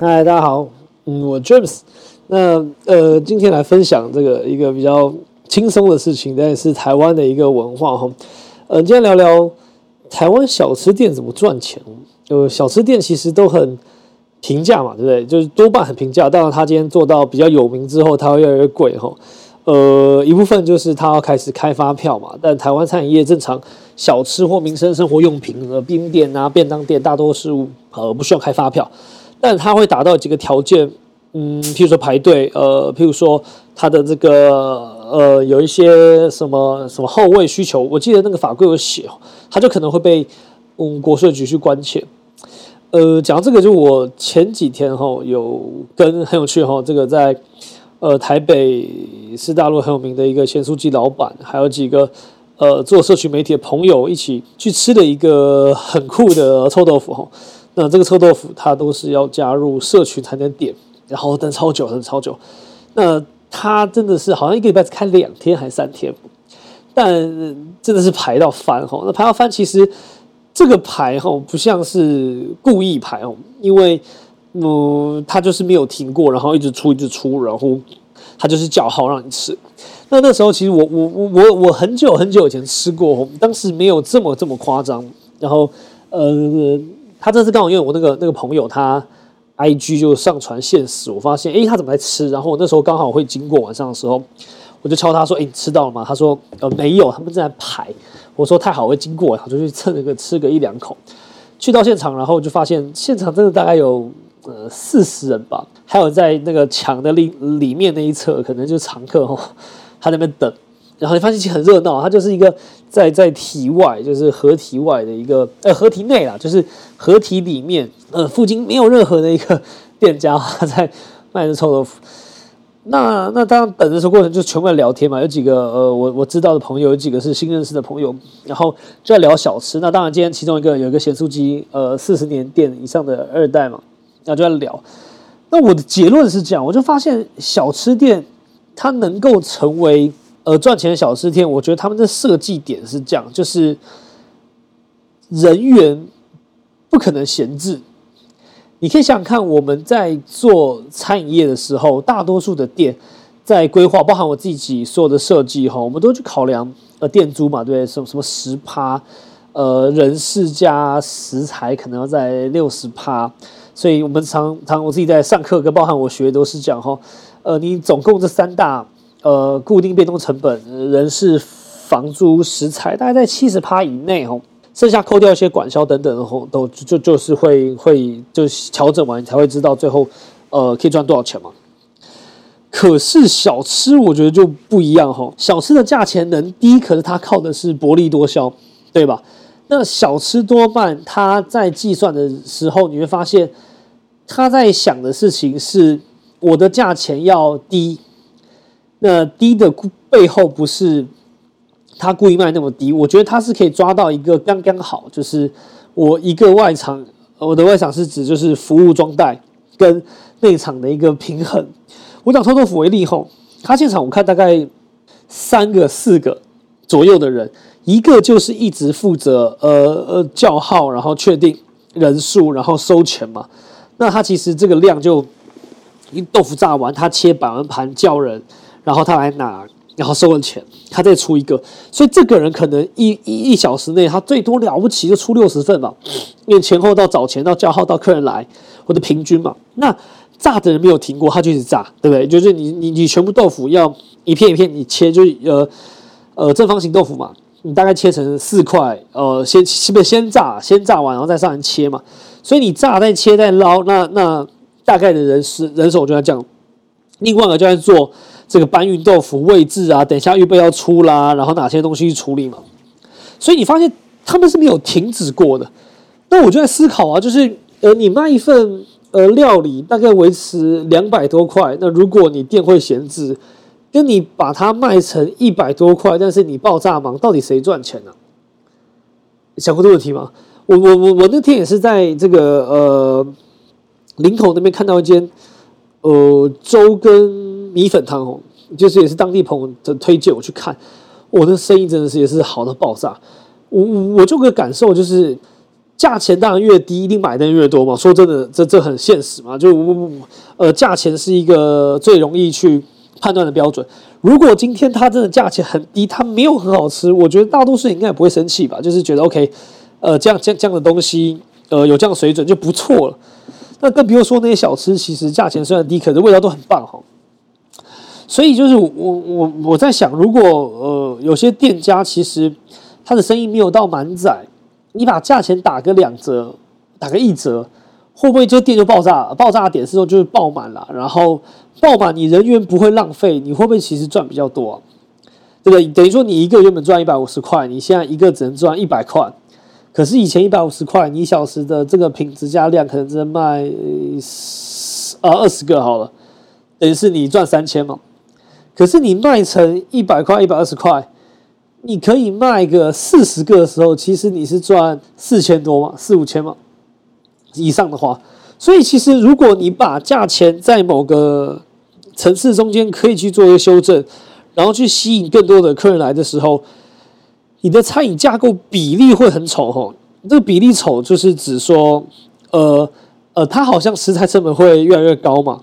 嗨，大家好，嗯，我 James。那呃，今天来分享这个一个比较轻松的事情，但是台湾的一个文化哈。呃，今天聊聊台湾小吃店怎么赚钱。呃，小吃店其实都很平价嘛，对不对？就是多半很平价。当然，他今天做到比较有名之后，它会越来越贵哈。呃，一部分就是他要开始开发票嘛。但台湾餐饮业正常小吃或民生生活用品，呃，冰店啊、便当店，大多数呃不需要开发票。但它会达到几个条件，嗯，譬如说排队，呃，譬如说它的这个呃有一些什么什么后卫需求，我记得那个法规有写，它就可能会被嗯国税局去关切。呃，讲到这个，就我前几天哈有跟很有趣哈，这个在呃台北是大陆很有名的一个咸酥鸡老板，还有几个呃做社区媒体的朋友一起去吃的一个很酷的臭豆腐哈。那这个臭豆腐，它都是要加入社群才能点，然后等超久，等超久。那它真的是好像一个礼拜只开两天还是三天，但真的是排到翻吼。那排到翻，其实这个排吼不像是故意排哦，因为嗯，它就是没有停过，然后一直出一直出，然后它就是叫号让你吃。那那时候其实我我我我我很久很久以前吃过，当时没有这么这么夸张，然后呃。他这次刚好因为我那个那个朋友他，I G 就上传现实，我发现诶，他怎么在吃？然后我那时候刚好会经过晚上的时候，我就敲他说：“诶，你吃到了吗？”他说：“呃，没有，他们正在排。”我说：“太好，我会经过，我就去蹭那个吃个一两口。”去到现场，然后就发现现场真的大概有呃四十人吧，还有在那个墙的里里面那一侧，可能就常客哦，他在那边等。然后你发现其实很热闹，它就是一个在在体外，就是河体外的一个呃河体内啦，就是河体里面呃附近没有任何的一个店家在卖着臭豆腐。那那当然等的时候过程就全部在聊天嘛，有几个呃我我知道的朋友，有几个是新认识的朋友，然后就在聊小吃。那当然今天其中一个有一个咸酥鸡呃四十年店以上的二代嘛，那就在聊。那我的结论是这样，我就发现小吃店它能够成为。呃，赚钱的小吃店，我觉得他们的设计点是这样，就是人员不可能闲置。你可以想想看，我们在做餐饮业的时候，大多数的店在规划，包含我自己所有的设计哈，我们都去考量呃店租嘛，对，什么什么十趴，呃人事加食材可能要在六十趴，所以我们常常我自己在上课跟包含我学都是讲哈，呃，你总共这三大。呃，固定变动成本、人事、房租、食材，大概在七十趴以内哦。剩下扣掉一些管销等等的吼，都就就是会会就调整完，你才会知道最后呃可以赚多少钱嘛。可是小吃我觉得就不一样哈，小吃的价钱能低，可是它靠的是薄利多销，对吧？那小吃多半他在计算的时候，你会发现他在想的事情是我的价钱要低。那低的背后不是他故意卖那么低，我觉得他是可以抓到一个刚刚好，就是我一个外场，我的外场是指就是服务装袋跟内场的一个平衡。我讲臭豆腐为例吼，他现场我看大概三个四个左右的人，一个就是一直负责呃呃叫号，然后确定人数，然后收钱嘛。那他其实这个量就豆腐炸完，他切板完盘叫人。然后他来拿，然后收了钱，他再出一个，所以这个人可能一一一小时内，他最多了不起就出六十份吧，因为前后到早前到叫号到客人来，或者平均嘛。那炸的人没有停过，他就一直炸，对不对？就是你你你全部豆腐要一片一片你切，就是呃呃正方形豆腐嘛，你大概切成四块，呃先是不是先炸，先炸完然后再上来切嘛。所以你炸再切再捞，那那大概的人是人手就要这样。另外一个就在做。这个搬运豆腐位置啊，等一下预备要出啦，然后哪些东西去处理嘛？所以你发现他们是没有停止过的。那我就在思考啊，就是呃，你卖一份呃料理大概维持两百多块，那如果你店会闲置，跟你把它卖成一百多块，但是你爆炸忙，到底谁赚钱呢？想过这个问题吗？我我我我那天也是在这个呃林口那边看到一间呃粥跟。米粉汤哦，就是也是当地朋友的推荐，我去看，我的生意真的是也是好的爆炸。我我就个感受就是，价钱当然越低，一定买的人越多嘛。说真的，这这很现实嘛。就呃，价钱是一个最容易去判断的标准。如果今天它真的价钱很低，它没有很好吃，我觉得大多数人应该也不会生气吧。就是觉得 OK，呃，这样这样这样的东西，呃，有这样水准就不错了。那更不用说那些小吃，其实价钱虽然低，可是味道都很棒哈。所以就是我我我在想，如果呃有些店家其实他的生意没有到满载，你把价钱打个两折，打个一折，会不会这店就爆炸？爆炸的点是说就是爆满了，然后爆满你人员不会浪费，你会不会其实赚比较多？对不对？等于说你一个原本赚一百五十块，你现在一个只能赚一百块，可是以前一百五十块，你一小时的这个品质加量可能只能卖呃二十个好了，等于是你赚三千嘛。可是你卖成一百块、一百二十块，你可以卖个四十个的时候，其实你是赚四千多嘛，四五千嘛以上的话。所以其实如果你把价钱在某个层次中间可以去做一个修正，然后去吸引更多的客人来的时候，你的餐饮架构比例会很丑哦。这个比例丑就是指说，呃呃，它好像食材成本会越来越高嘛，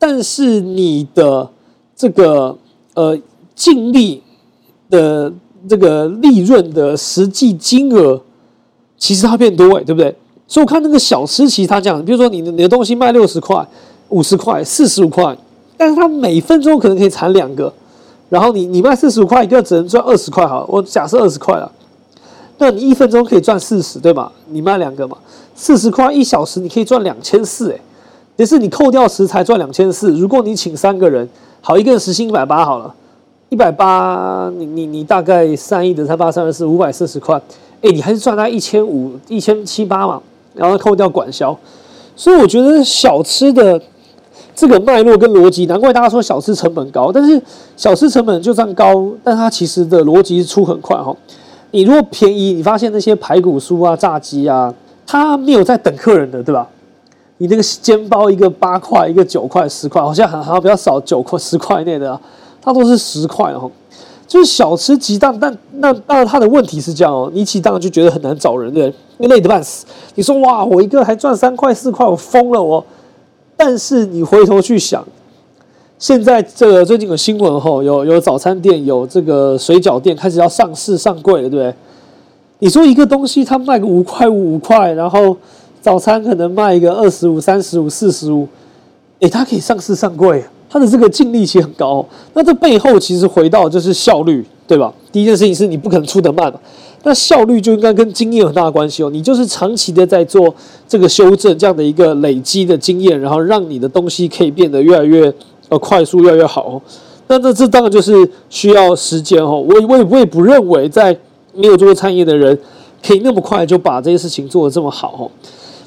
但是你的这个呃净利的这个利润的实际金额，其实它变多哎，对不对？所以我看那个小吃，其实它讲，比如说你的你的东西卖六十块、五十块、四十五块，但是它每分钟可能可以产两个，然后你你卖四十五块一个，只能赚二十块好，我假设二十块了，那你一分钟可以赚四十，对吧？你卖两个嘛，四十块一小时你可以赚两千四哎，也是你扣掉食材赚两千四，如果你请三个人。好，一个人时薪一百八好了，一百八，你你你大概三亿的三八三二四五百四十块，哎，你还是赚他一千五一千七八嘛，然后扣掉管销，所以我觉得小吃的这个脉络跟逻辑，难怪大家说小吃成本高，但是小吃成本就算高，但它其实的逻辑出很快哈。你如果便宜，你发现那些排骨酥啊、炸鸡啊，它没有在等客人的，对吧？你那个煎包一个八块，一个九块、十块，好像还还比较少，九块、十块内的，它都是十块哦。就是小吃鸡蛋，但那当然它的问题是这样哦，你起档就觉得很难找人，对，因为累得半死。你说哇，我一个还赚三块四块，我疯了我。但是你回头去想，现在这个最近有新闻吼，有有早餐店，有这个水饺店开始要上市上柜了，对不对？你说一个东西它卖个五块五块，然后。早餐可能卖一个二十五、三十五、四十五，诶，它可以上市上柜，它的这个净利其实很高。那这背后其实回到就是效率，对吧？第一件事情是你不可能出得慢嘛，那效率就应该跟经验有很大的关系哦。你就是长期的在做这个修正，这样的一个累积的经验，然后让你的东西可以变得越来越呃快速，越来越好。那这这当然就是需要时间哦。我我我也不认为在没有做过餐饮的人可以那么快就把这些事情做得这么好哦。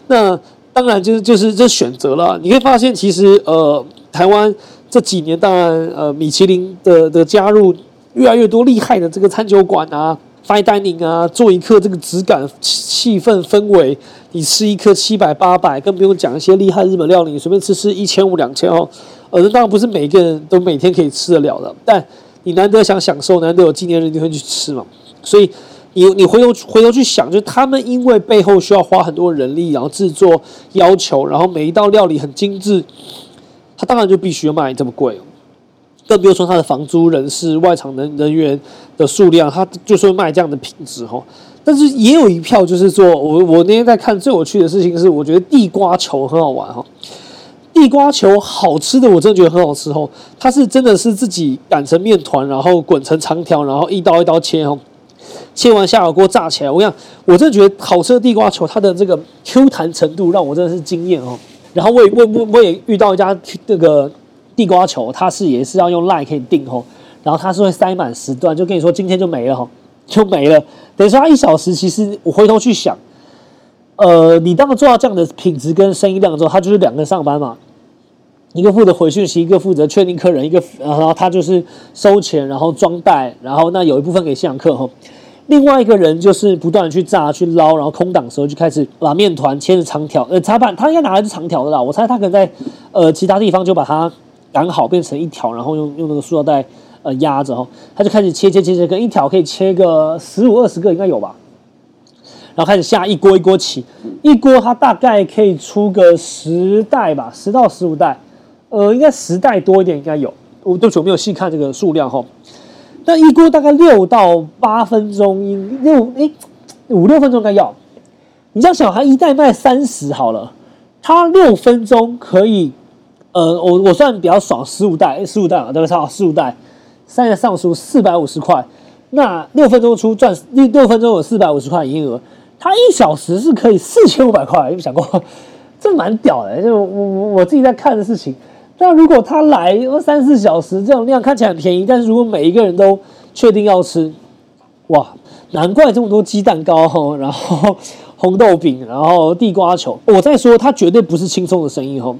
那当然就是就是这选择了。你可以发现，其实呃，台湾这几年当然呃，米其林的的加入，越来越多厉害的这个餐酒馆啊，fine dining 啊，做一客这个质感、气氛、氛围，你吃一颗七百八百，更不用讲一些厉害日本料理，随便吃吃一千五两千哦。呃，当然不是每个人都每天可以吃得了的，但你难得想享受，难得有纪念日，你会去吃嘛。所以。你你回头回头去想，就他们因为背后需要花很多人力，然后制作要求，然后每一道料理很精致，他当然就必须要卖这么贵。更不用说他的房租、人事、外场人人员的数量，他就是会卖这样的品质哈。但是也有一票，就是说我我那天在看最有趣的事情是，我觉得地瓜球很好玩哈。地瓜球好吃的，我真的觉得很好吃哦。它是真的是自己擀成面团，然后滚成长条，然后一刀一刀切哦。切完下油锅炸起来，我讲，我真的觉得好吃的地瓜球，它的这个 Q 弹程度让我真的是惊艳哦。然后我也我我我也遇到一家这个地瓜球，它是也是要用 line 可以订哦，然后它是会塞满时段，就跟你说今天就没了哈，就没了。等于说它一小时，其实我回头去想，呃，你当做到这样的品质跟生意量之后，他就是两个上班嘛，一个负责回讯息，一个负责确定客人，一个然后他就是收钱，然后装袋，然后那有一部分给现场客哈。另外一个人就是不断的去炸、去捞，然后空档的时候就开始把面团切成长条。呃，茶板他应该拿的是长条的啦，我猜他可能在呃其他地方就把它擀好变成一条，然后用用那个塑料袋呃压着哈，他就开始切切切切，跟一条可以切个十五二十个应该有吧。然后开始下一锅一锅起，一锅它大概可以出个十袋吧，十到十五袋，呃，应该十袋多一点应该有，我对不起我没有细看这个数量哈。那一锅大概六到八分钟，六诶五六分钟应该要。你像小孩，一袋卖三十好了，他六分钟可以，呃，我我算比较爽，十五袋，十五袋啊，大概差十五袋，三个上书四百五十块，那六分钟出赚六六分钟有四百五十块营业额，他一小时是可以四千五百块，有想过？这蛮屌的，就我我我自己在看的事情。那如果他来三四小时，这种量看起来很便宜，但是如果每一个人都确定要吃，哇，难怪这么多鸡蛋糕哈，然后 红豆饼，然后地瓜球。我在说，它绝对不是轻松的生意哈。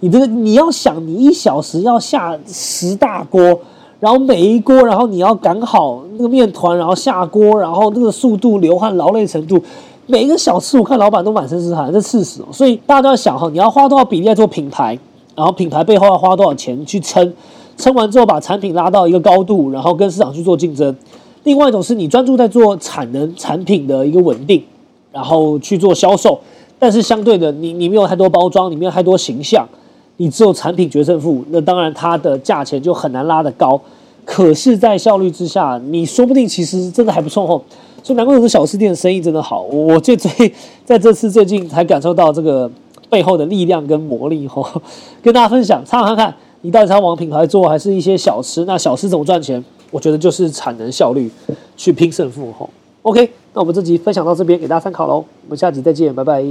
你这个你要想，你一小时要下十大锅，然后每一锅，然后你要擀好那个面团，然后下锅，然后那个速度、流汗、劳累程度，每一个小吃我看老板都满身是汗，这刺死哦。所以大家都要想哈，你要花多少比例在做品牌？然后品牌背后要花多少钱去撑，撑完之后把产品拉到一个高度，然后跟市场去做竞争。另外一种是你专注在做产能产品的一个稳定，然后去做销售。但是相对的，你你没有太多包装，你没有太多形象，你只有产品决胜负，那当然它的价钱就很难拉得高。可是，在效率之下，你说不定其实真的还不错哦。所以难怪有的小吃店生意真的好。我最最在这次最近才感受到这个。背后的力量跟魔力吼，跟大家分享，参考看看，你到底是往品牌做，还是一些小吃？那小吃怎么赚钱？我觉得就是产能效率去拼胜负吼。OK，那我们这集分享到这边，给大家参考喽。我们下集再见，拜拜。